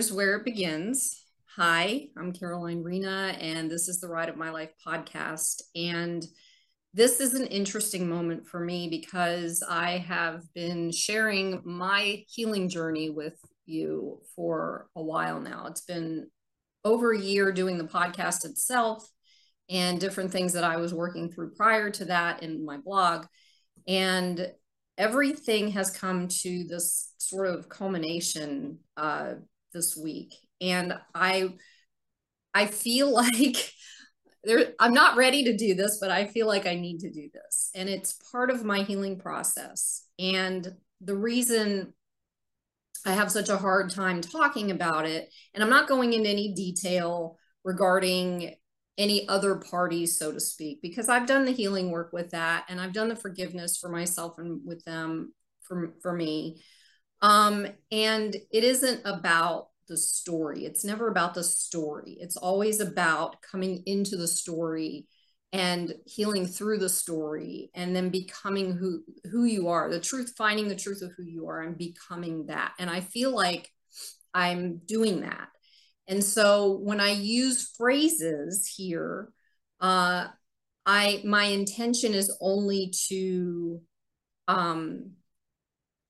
Here's where it begins. Hi, I'm Caroline Rena, and this is the Ride of My Life podcast. And this is an interesting moment for me because I have been sharing my healing journey with you for a while now. It's been over a year doing the podcast itself and different things that I was working through prior to that in my blog. And everything has come to this sort of culmination uh, this week. And i i feel like there i'm not ready to do this but i feel like i need to do this. And it's part of my healing process. And the reason i have such a hard time talking about it and i'm not going into any detail regarding any other parties so to speak because i've done the healing work with that and i've done the forgiveness for myself and with them for, for me um, and it isn't about the story. It's never about the story. It's always about coming into the story and healing through the story and then becoming who who you are the truth finding the truth of who you are and becoming that and i feel like i'm doing that and so when i use phrases here uh i my intention is only to um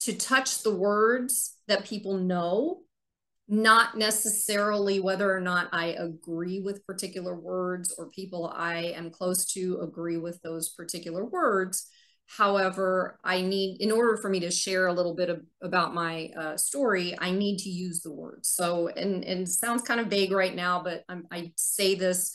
to touch the words that people know, not necessarily whether or not I agree with particular words or people I am close to agree with those particular words. However, I need, in order for me to share a little bit of, about my uh, story, I need to use the words. So, and, and it sounds kind of vague right now, but I'm, i say this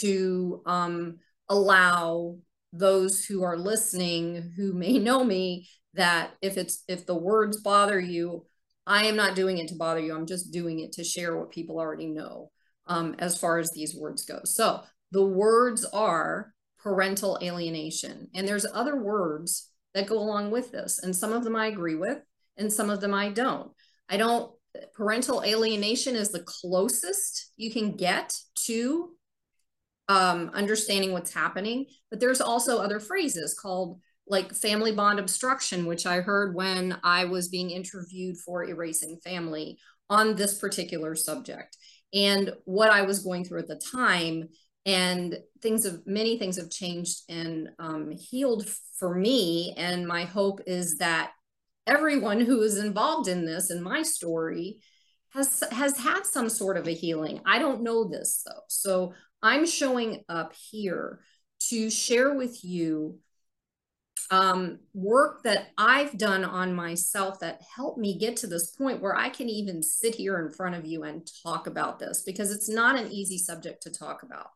to um, allow those who are listening who may know me that if it's if the words bother you i am not doing it to bother you. I'm just doing it to share what people already know um, as far as these words go. So the words are parental alienation and there's other words that go along with this and some of them i agree with and some of them i don't. I don't parental alienation is the closest you can get to um, understanding what's happening but there's also other phrases called like family bond obstruction, which I heard when I was being interviewed for Erasing Family on this particular subject and what I was going through at the time. And things of many things have changed and um, healed for me. And my hope is that everyone who is involved in this in my story has has had some sort of a healing. I don't know this though. So I'm showing up here to share with you um, work that I've done on myself that helped me get to this point where I can even sit here in front of you and talk about this because it's not an easy subject to talk about.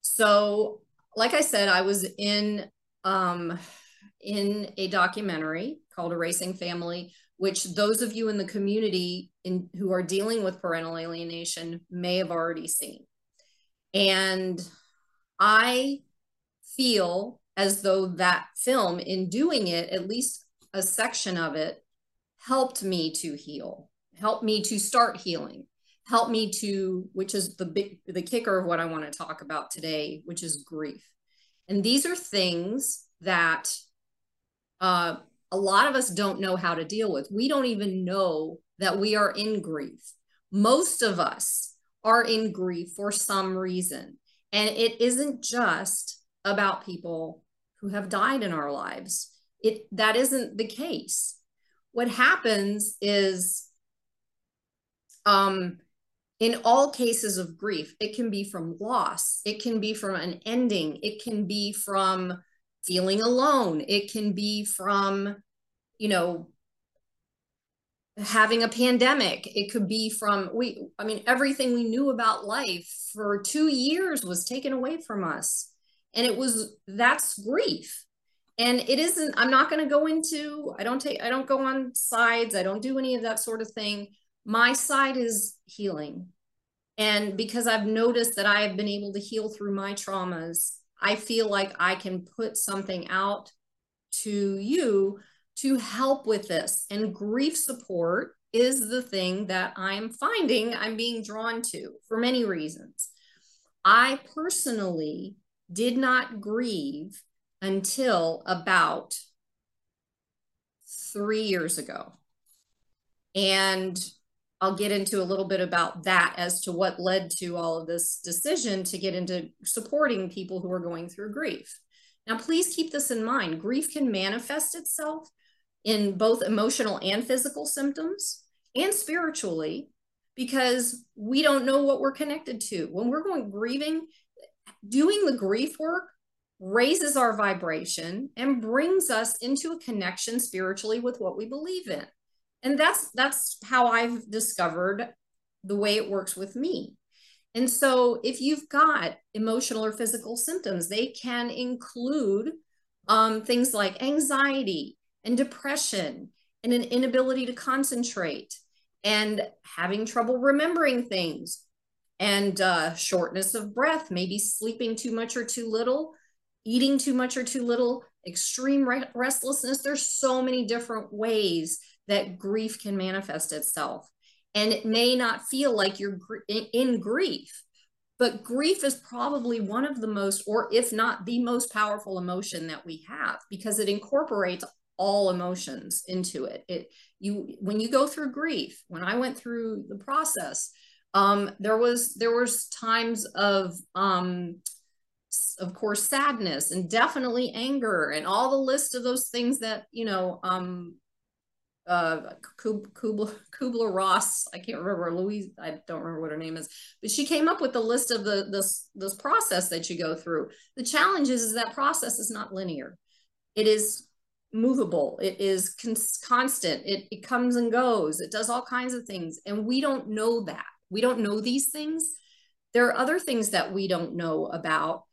So, like I said, I was in um, in a documentary called Erasing Family, which those of you in the community in, who are dealing with parental alienation may have already seen. And I feel as though that film, in doing it, at least a section of it, helped me to heal, helped me to start healing, helped me to, which is the big, the kicker of what I want to talk about today, which is grief. And these are things that uh, a lot of us don't know how to deal with. We don't even know that we are in grief. Most of us are in grief for some reason. And it isn't just about people who have died in our lives. It that isn't the case. What happens is um in all cases of grief, it can be from loss, it can be from an ending, it can be from feeling alone, it can be from, you know, having a pandemic it could be from we i mean everything we knew about life for 2 years was taken away from us and it was that's grief and it isn't i'm not going to go into i don't take i don't go on sides i don't do any of that sort of thing my side is healing and because i've noticed that i have been able to heal through my traumas i feel like i can put something out to you to help with this. And grief support is the thing that I'm finding I'm being drawn to for many reasons. I personally did not grieve until about three years ago. And I'll get into a little bit about that as to what led to all of this decision to get into supporting people who are going through grief. Now, please keep this in mind grief can manifest itself in both emotional and physical symptoms and spiritually because we don't know what we're connected to. When we're going grieving, doing the grief work raises our vibration and brings us into a connection spiritually with what we believe in. And that's that's how I've discovered the way it works with me. And so if you've got emotional or physical symptoms, they can include um, things like anxiety, and depression and an inability to concentrate and having trouble remembering things and uh, shortness of breath, maybe sleeping too much or too little, eating too much or too little, extreme re- restlessness. There's so many different ways that grief can manifest itself. And it may not feel like you're gr- in grief, but grief is probably one of the most, or if not the most powerful emotion that we have because it incorporates all emotions into it it you when you go through grief when i went through the process um there was there was times of um of course sadness and definitely anger and all the list of those things that you know um uh Kubler, Kubler Ross I can't remember Louise I don't remember what her name is but she came up with the list of the this this process that you go through. The challenge is, is that process is not linear. It is movable. It is constant. It, it comes and goes. It does all kinds of things. And we don't know that we don't know these things. There are other things that we don't know about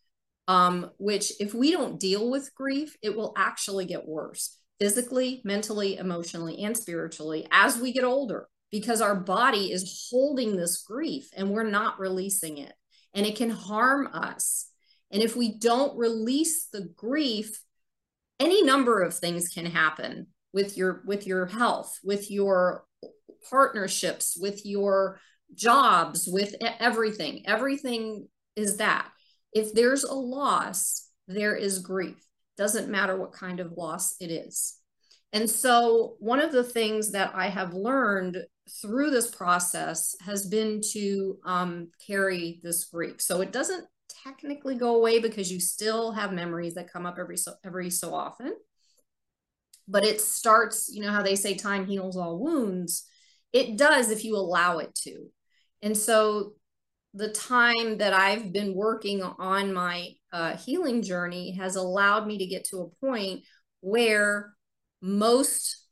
um, which if we don't deal with grief it will actually get worse physically mentally emotionally and spiritually as we get older because our body is holding this grief and we're not releasing it. And it can harm us. And if we don't release the grief any number of things can happen with your with your health with your partnerships with your jobs with everything. Everything is that. If there's a loss there is grief. Doesn't matter what kind of loss it is. And so one of the things that i have learned through this process has been to um, carry this grief. So it doesn't technically go away because you still have memories that come up every so every so often. But it starts you know how they say time heals all wounds? It does if you allow it to and so the time that i've been working on my uh, healing journey has allowed me to get to a point where most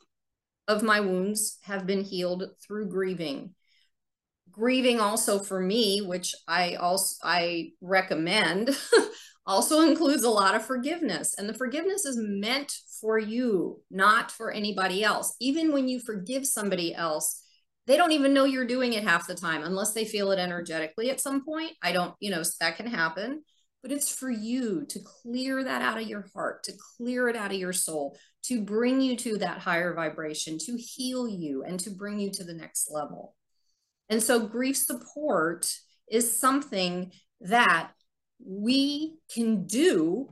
of my wounds have been healed through grieving. Grieving also for me which i also i recommend also includes a lot of forgiveness. And the forgiveness is meant for you not for anybody else. Even when you forgive somebody else they don't even know you're doing it half the time unless they feel it energetically at some point i don't you know that can happen but it's for you to clear that out of your heart to clear it out of your soul to bring you to that higher vibration to heal you and to bring you to the next level and so grief support is something that we can do.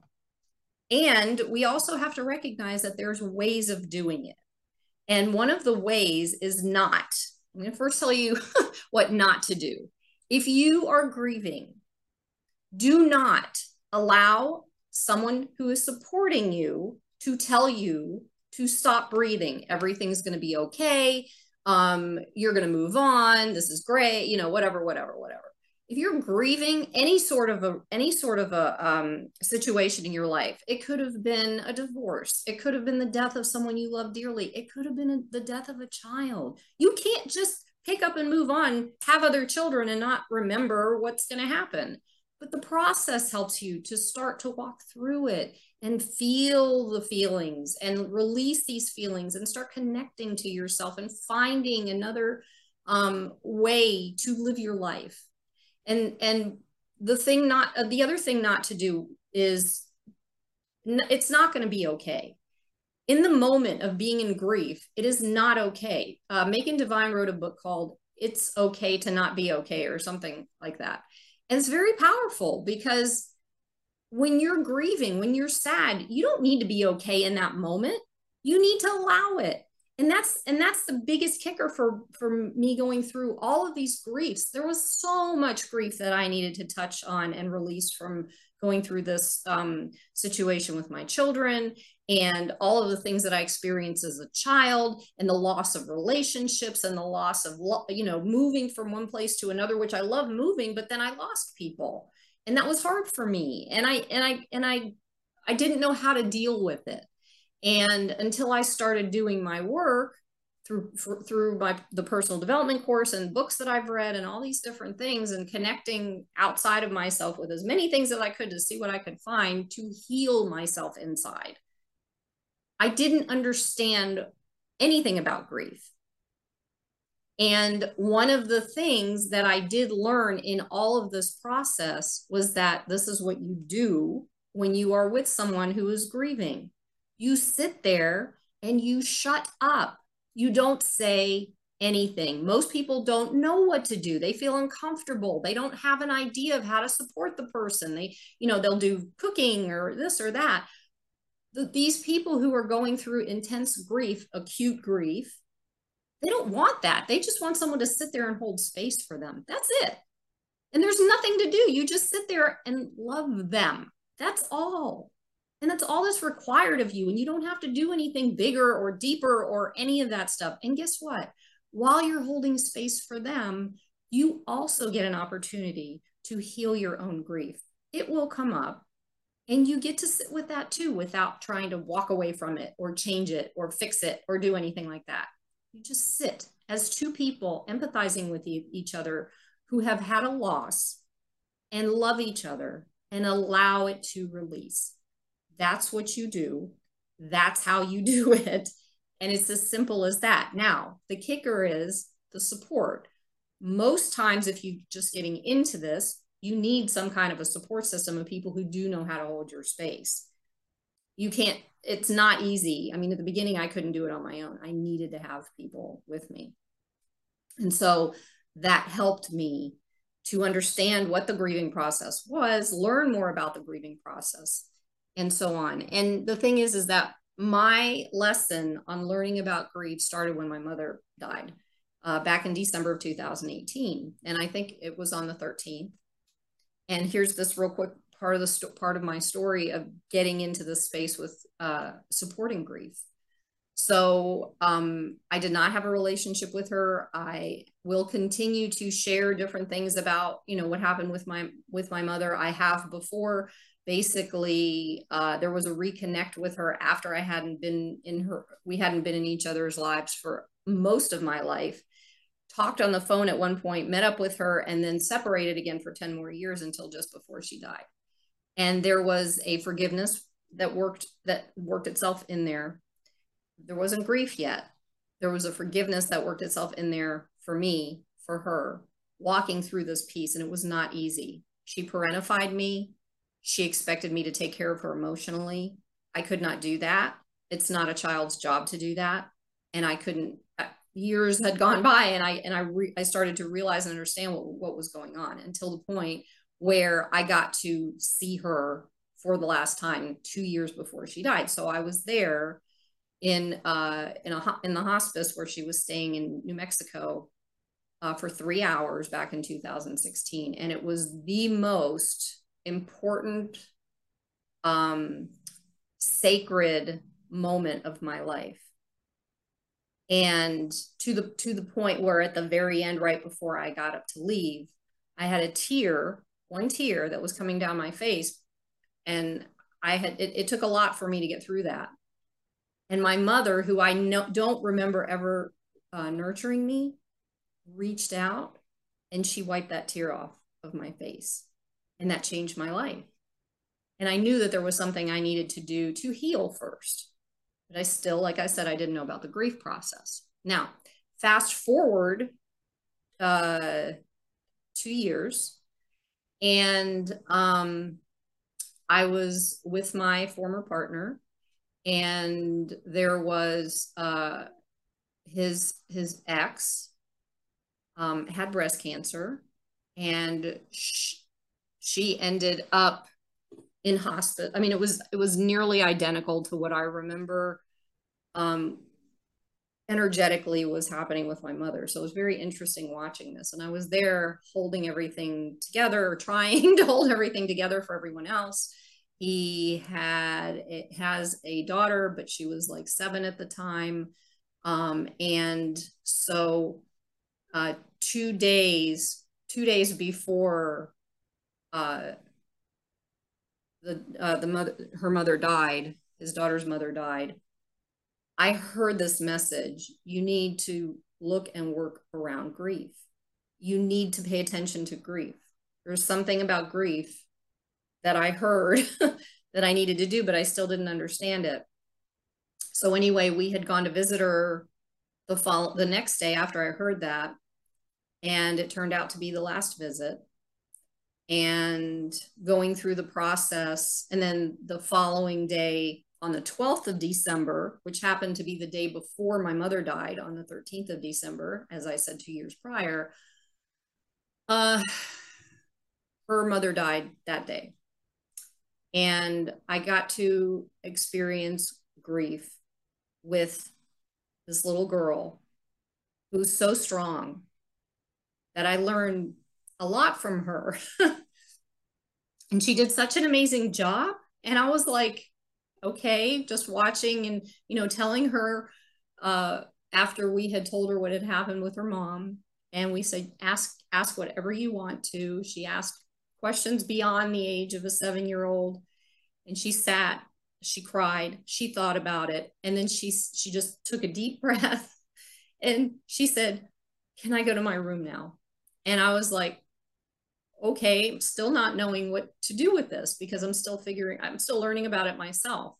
And we also have to recognize that there's ways of doing it. And one of the ways is not, I'm going to first tell you what not to do. If you are grieving, do not allow someone who is supporting you to tell you to stop breathing. Everything's going to be okay um, you're going to move on. This is great, you know, whatever, whatever, whatever. If you're grieving any sort of a any sort of a um, situation in your life it could have been a divorce. It could have been the death of someone you love dearly. It could have been a, the death of a child. You can't just pick up and move on have other children and not remember what's going to happen. But the process helps you to start to walk through it and feel the feelings and release these feelings and start connecting to yourself and finding another um, way to live your life and and the thing not uh, the other thing not to do is it's not going to be okay. In the moment of being in grief it is not okay. Uh, Megan Devine wrote a book called it's okay to not be okay or something like that. And it's very powerful because when you're grieving when you're sad you don't need to be okay in that moment. You need to allow it and that's and that's the biggest kicker for for me going through all of these griefs. There was so much grief that i needed to touch on and release from going through this um, situation with my children and all of the things that i experienced as a child and the loss of relationships and the loss of you know moving from one place to another which i love moving but then i lost people. And that was hard for me. And i and i and i i didn't know how to deal with it and until I started doing my work through for, through my the personal development course and books that I've read and all these different things and connecting outside of myself with as many things as I could to see what I could find to heal myself inside. I didn't understand anything about grief. And one of the things that I did learn in all of this process was that this is what you do when you are with someone who is grieving you sit there and you shut up. You don't say anything. Most people don't know what to do. They feel uncomfortable. They don't have an idea of how to support the person. They, you know, they'll do cooking or this or that. The, these people who are going through intense grief, acute grief, they don't want that. They just want someone to sit there and hold space for them. That's it. And there's nothing to do. You just sit there and love them. That's all. And that's all that's required of you. And you don't have to do anything bigger or deeper or any of that stuff. And guess what? While you're holding space for them, you also get an opportunity to heal your own grief. It will come up and you get to sit with that too without trying to walk away from it or change it or fix it or do anything like that. You just sit as two people empathizing with each other who have had a loss and love each other and allow it to release. That's what you do. That's how you do it. And it's as simple as that. Now, the kicker is the support. Most times, if you're just getting into this, you need some kind of a support system of people who do know how to hold your space. You can't, it's not easy. I mean, at the beginning, I couldn't do it on my own. I needed to have people with me. And so that helped me to understand what the grieving process was, learn more about the grieving process, and so on. And the thing is, is that my lesson on learning about grief started when my mother died uh, back in December of 2018. And I think it was on the 13th. And here's this real quick part of the sto- part of my story of getting into the space with uh, supporting grief. So um, I did not have a relationship with her. I will continue to share different things about you know what happened with my with my mother. I have before basically uh, there was a reconnect with her after I hadn't been in her, we hadn't been in each other's lives for most of my life. Talked on the phone at one point, met up with her, and then separated again for 10 more years until just before she died. And there was a forgiveness that worked that worked itself in there. There wasn't grief yet. There was a forgiveness that worked itself in there for me, for her, walking through this piece, and it was not easy. She parentified me she expected me to take care of her emotionally. I could not do that. It's not a child's job to do that. And I couldn't, uh, years had gone by and I, and I, re, I started to realize and understand what, what was going on until the point where I got to see her for the last time two years before she died. So I was there in, uh, in a, in the hospice where she was staying in New Mexico uh, for three hours back in 2016. And it was the most important um, sacred moment of my life and to the to the point where at the very end right before i got up to leave I had a tear, one tear that was coming down my face. And I had, it, it took a lot for me to get through that. And my mother, who I know, don't remember ever uh, nurturing me, reached out and she wiped that tear off of my face. And that changed my life. And I knew that there was something I needed to do to heal first. But I still, like I said, I didn't know about the grief process. Now, fast forward uh, two years, and um, I was with my former partner, and there was uh, his his ex um, had breast cancer, and she, she ended up in hospital. I mean, it was it was nearly identical to what I remember um, energetically was happening with my mother. So it was very interesting watching this. And I was there holding everything together, trying to hold everything together for everyone else. He had it has a daughter, but she was like seven at the time. Um, and so uh, two days, two days before uh, the uh, the mother her mother died, his daughter's mother died. I heard this message. You need to look and work around grief. You need to pay attention to grief. There's something about grief that I heard that I needed to do, but I still didn't understand it. So anyway, we had gone to visit her the fall the next day after I heard that, and it turned out to be the last visit. And going through the process, and then the following day, on the 12th of December, which happened to be the day before my mother died on the 13th of December, as I said two years prior, uh, her mother died that day. And I got to experience grief with this little girl who's so strong that I learned a lot from her. and she did such an amazing job. And I was like, okay just watching and you know telling her uh after we had told her what had happened with her mom and we said ask ask whatever you want to she asked questions beyond the age of a seven year old and she sat she cried she thought about it and then she she just took a deep breath and she said can i go to my room now and i was like okay, still not knowing what to do with this because I'm still figuring, I'm still learning about it myself.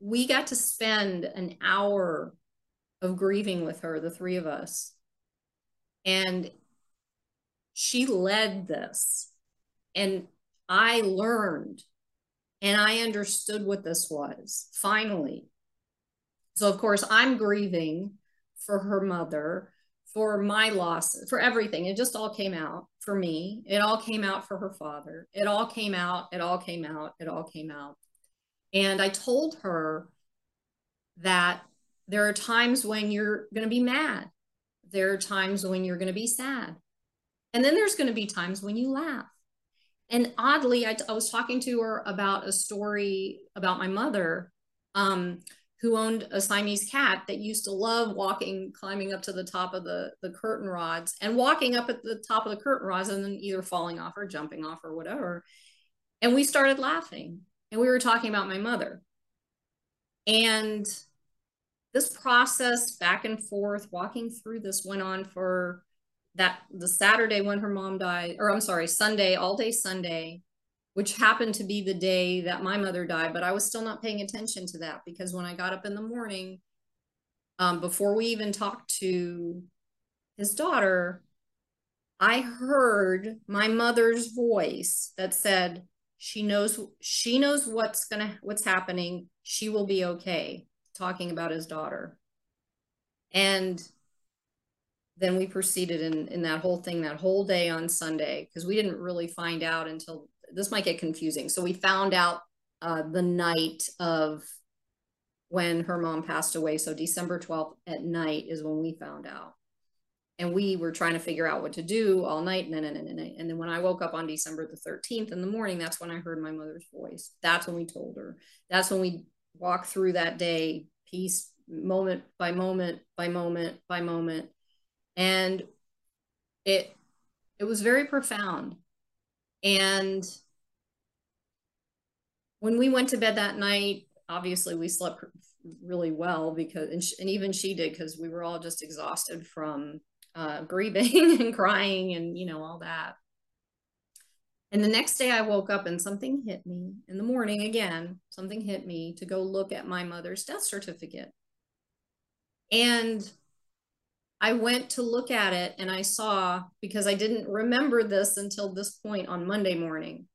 We got to spend an hour of grieving with her, the three of us. And she led this. And I learned and I understood what this was finally. So, of course, I'm grieving for her mother for my loss, for everything. It just all came out for me. It all came out for her father. It all came out. It all came out. It all came out. And I told her that there are times when you're going to be mad. There are times when you're going to be sad. And then there's going to be times when you laugh. And oddly, I, was talking to her about a story about my mother. Um, who owned a Siamese cat that used to love walking, climbing up to the top of the, the curtain rods and walking up at the top of the curtain rods and then either falling off or jumping off or whatever. And we started laughing and we were talking about my mother. And this process back and forth, walking through this went on for that the Saturday when her mom died, or I'm sorry, Sunday, all day Sunday which happened to be the day that my mother died. But I was still not paying attention to that because when I got up in the morning, um, before we even talked to his daughter, I heard my mother's voice that said, she knows she knows what's gonna what's happening she will be okay talking about his daughter and then we proceeded in in that whole thing that whole day on sunday because we didn't really find out until this might get confusing. So we found out uh, the night of when her mom passed away. So December 12th at night is when we found out. And we were trying to figure out what to do all night. And then, and, and, and then when I woke up on December the 13th in the morning, that's when I heard my mother's voice. That's when we told her. That's when we walked through that day, piece, moment by moment, by moment, by moment. And it it was very profound. And when we went to bed that night, obviously we slept really well because, and, and even she did, because we were all just exhausted from uh, grieving and crying and, you know, all that. And the next day I woke up and something hit me in the morning again, something hit me to go look at my mother's death certificate. And I went to look at it and I saw, because I didn't remember this until this point on Monday morning,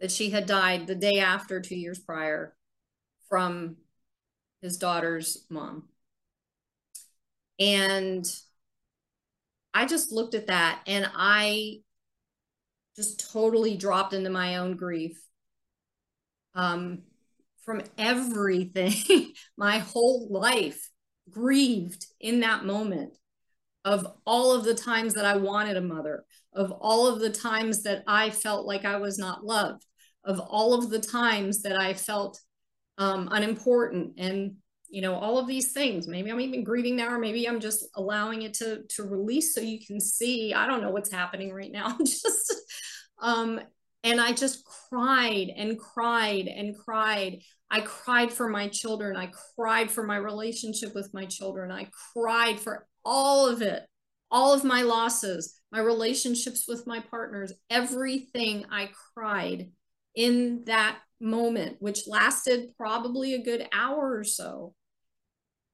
that she had died the day after, two years prior, from his daughter's mom. And I just looked at that and I just totally dropped into my own grief um, from everything, my whole life grieved in that moment of all of the times that I wanted a mother, of all of the times that I felt like I was not loved, of all of the times that I felt um, unimportant and you know all of these things. Maybe i'm even grieving now or maybe i'm just allowing it to to release so you can see. I don't know what's happening right now. Just um and i just cried and cried and cried. I cried for my children. I cried for my relationship with my children. I cried for all of it all of my losses my relationships with my partners everything i cried in that moment which lasted probably a good hour or so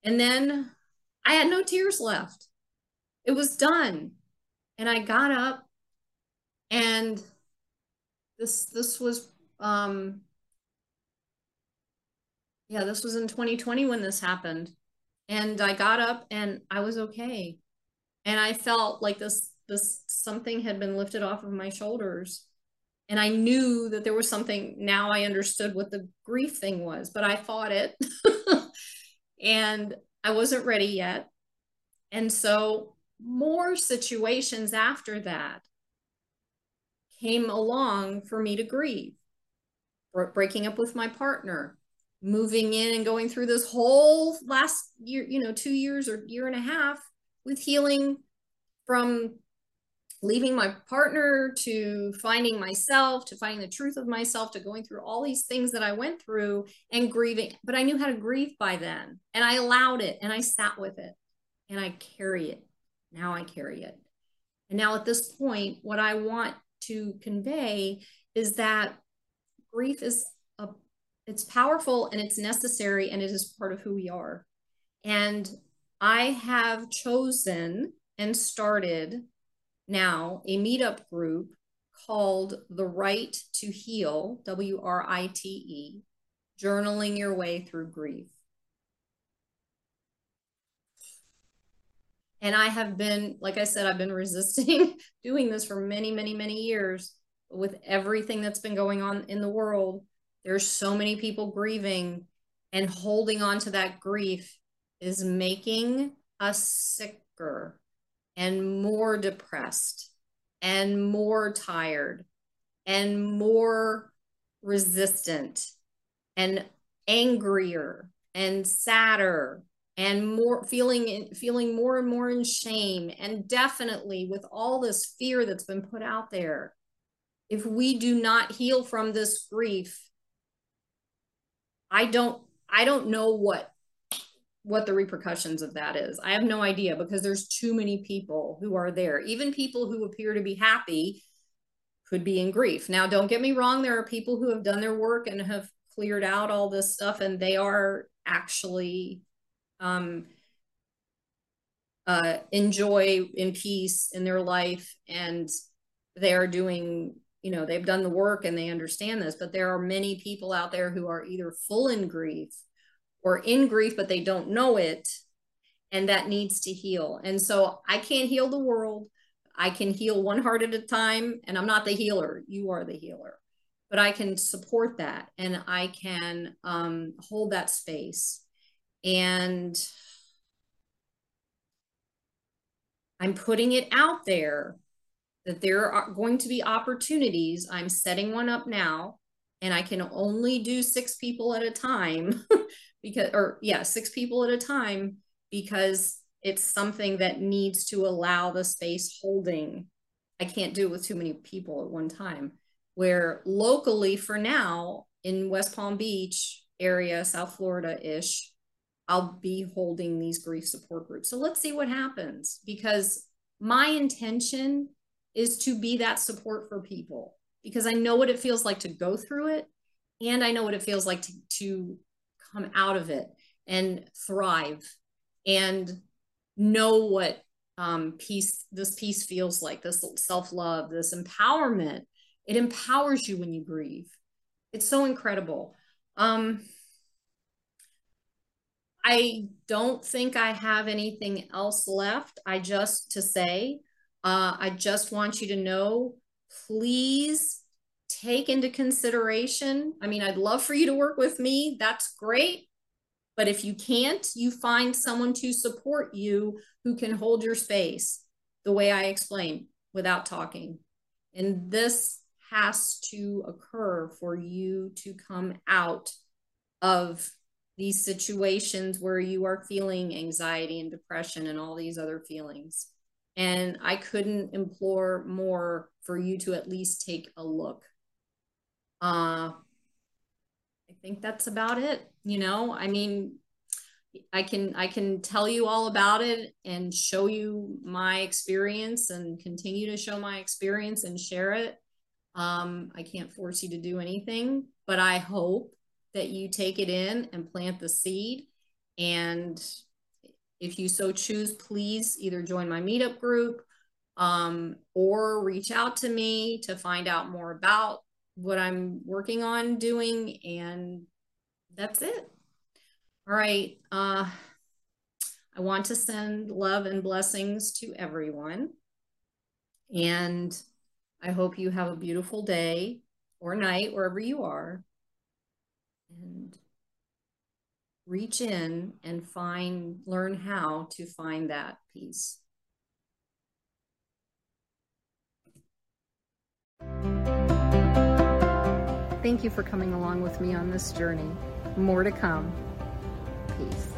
and then I had no tears left. It was done. And I got up and this this was um yeah, this was in 2020 when this happened. And I got up and I was okay. And I felt like this this something had been lifted off of my shoulders. And I knew that there was something now I understood what the grief thing was, but I fought it. and I wasn't ready yet. And so more situations after that came along for me to grieve. Breaking up with my partner, moving in and going through this whole last year, you know, two years or year and a half with healing from leaving my partner to finding myself to finding the truth of myself to going through all these things that I went through and grieving. But I knew how to grieve by then and I allowed it and I sat with it and I carry it. Now I carry it. And now at this point what I want to convey is that grief is it's powerful and it's necessary and it is part of who we are and I have chosen and started now a meetup group called The Write to Heal, W R I T E, journaling your way through grief. And I have been, like I said, I've been resisting doing this for many, many, many years. With everything that's been going on in the world, there's so many people grieving, and holding on to that grief is making us sicker and more depressed and more tired and more resistant and angrier and sadder and more feeling feeling more and more in shame. And definitely with all this fear that's been put out there if we do not heal from this grief i don't i don't know what what the repercussions of that is. I have no idea because there's too many people who are there. Even people who appear to be happy could be in grief. Now, don't get me wrong, there are people who have done their work and have cleared out all this stuff and they are actually um, uh, enjoy in peace in their life and they are doing you know they've done the work and they understand this but there are many people out there who are either full in grief or in grief, but they don't know it. And that needs to heal. And so I can't heal the world. I can heal one heart at a time. And I'm not the healer. You are the healer. But I can support that and I can um, hold that space. And I'm putting it out there that there are going to be opportunities. I'm setting one up now, and I can only do six people at a time because or yeah six people at a time because it's something that needs to allow the space holding I can't do it with too many people at one time. Where locally, for now, in West Palm Beach area, South Florida ish, I'll be holding these grief support groups. So let's see what happens because my intention is to be that support for people because I know what it feels like to go through it and I know what it feels like to, to come out of it and thrive and know what um, peace this peace feels like this self-love this empowerment. It empowers you when you grieve. It's so incredible. Um, I don't think I have anything else left. I just to say, uh, I just want you to know, please take into consideration. I mean, I'd love for you to work with me. That's great. But if you can't, you find someone to support you who can hold your space the way I explained without talking. And this has to occur for you to come out of these situations where you are feeling anxiety and depression and all these other feelings. And I couldn't implore more for you to at least take a look. Uh, I think that's about it. You know, I mean, I can I can tell you all about it and show you my experience and continue to show my experience and share it. Um, I can't force you to do anything, but I hope that you take it in and plant the seed. And if you so choose, please either join my meetup group um, or reach out to me to find out more about what I'm working on doing. And that's it. All right. Uh, I want to send love and blessings to everyone. And I hope you have a beautiful day or night wherever you are and reach in and find, learn how to find that peace. Thank you for coming along with me on this journey. More to come. Peace.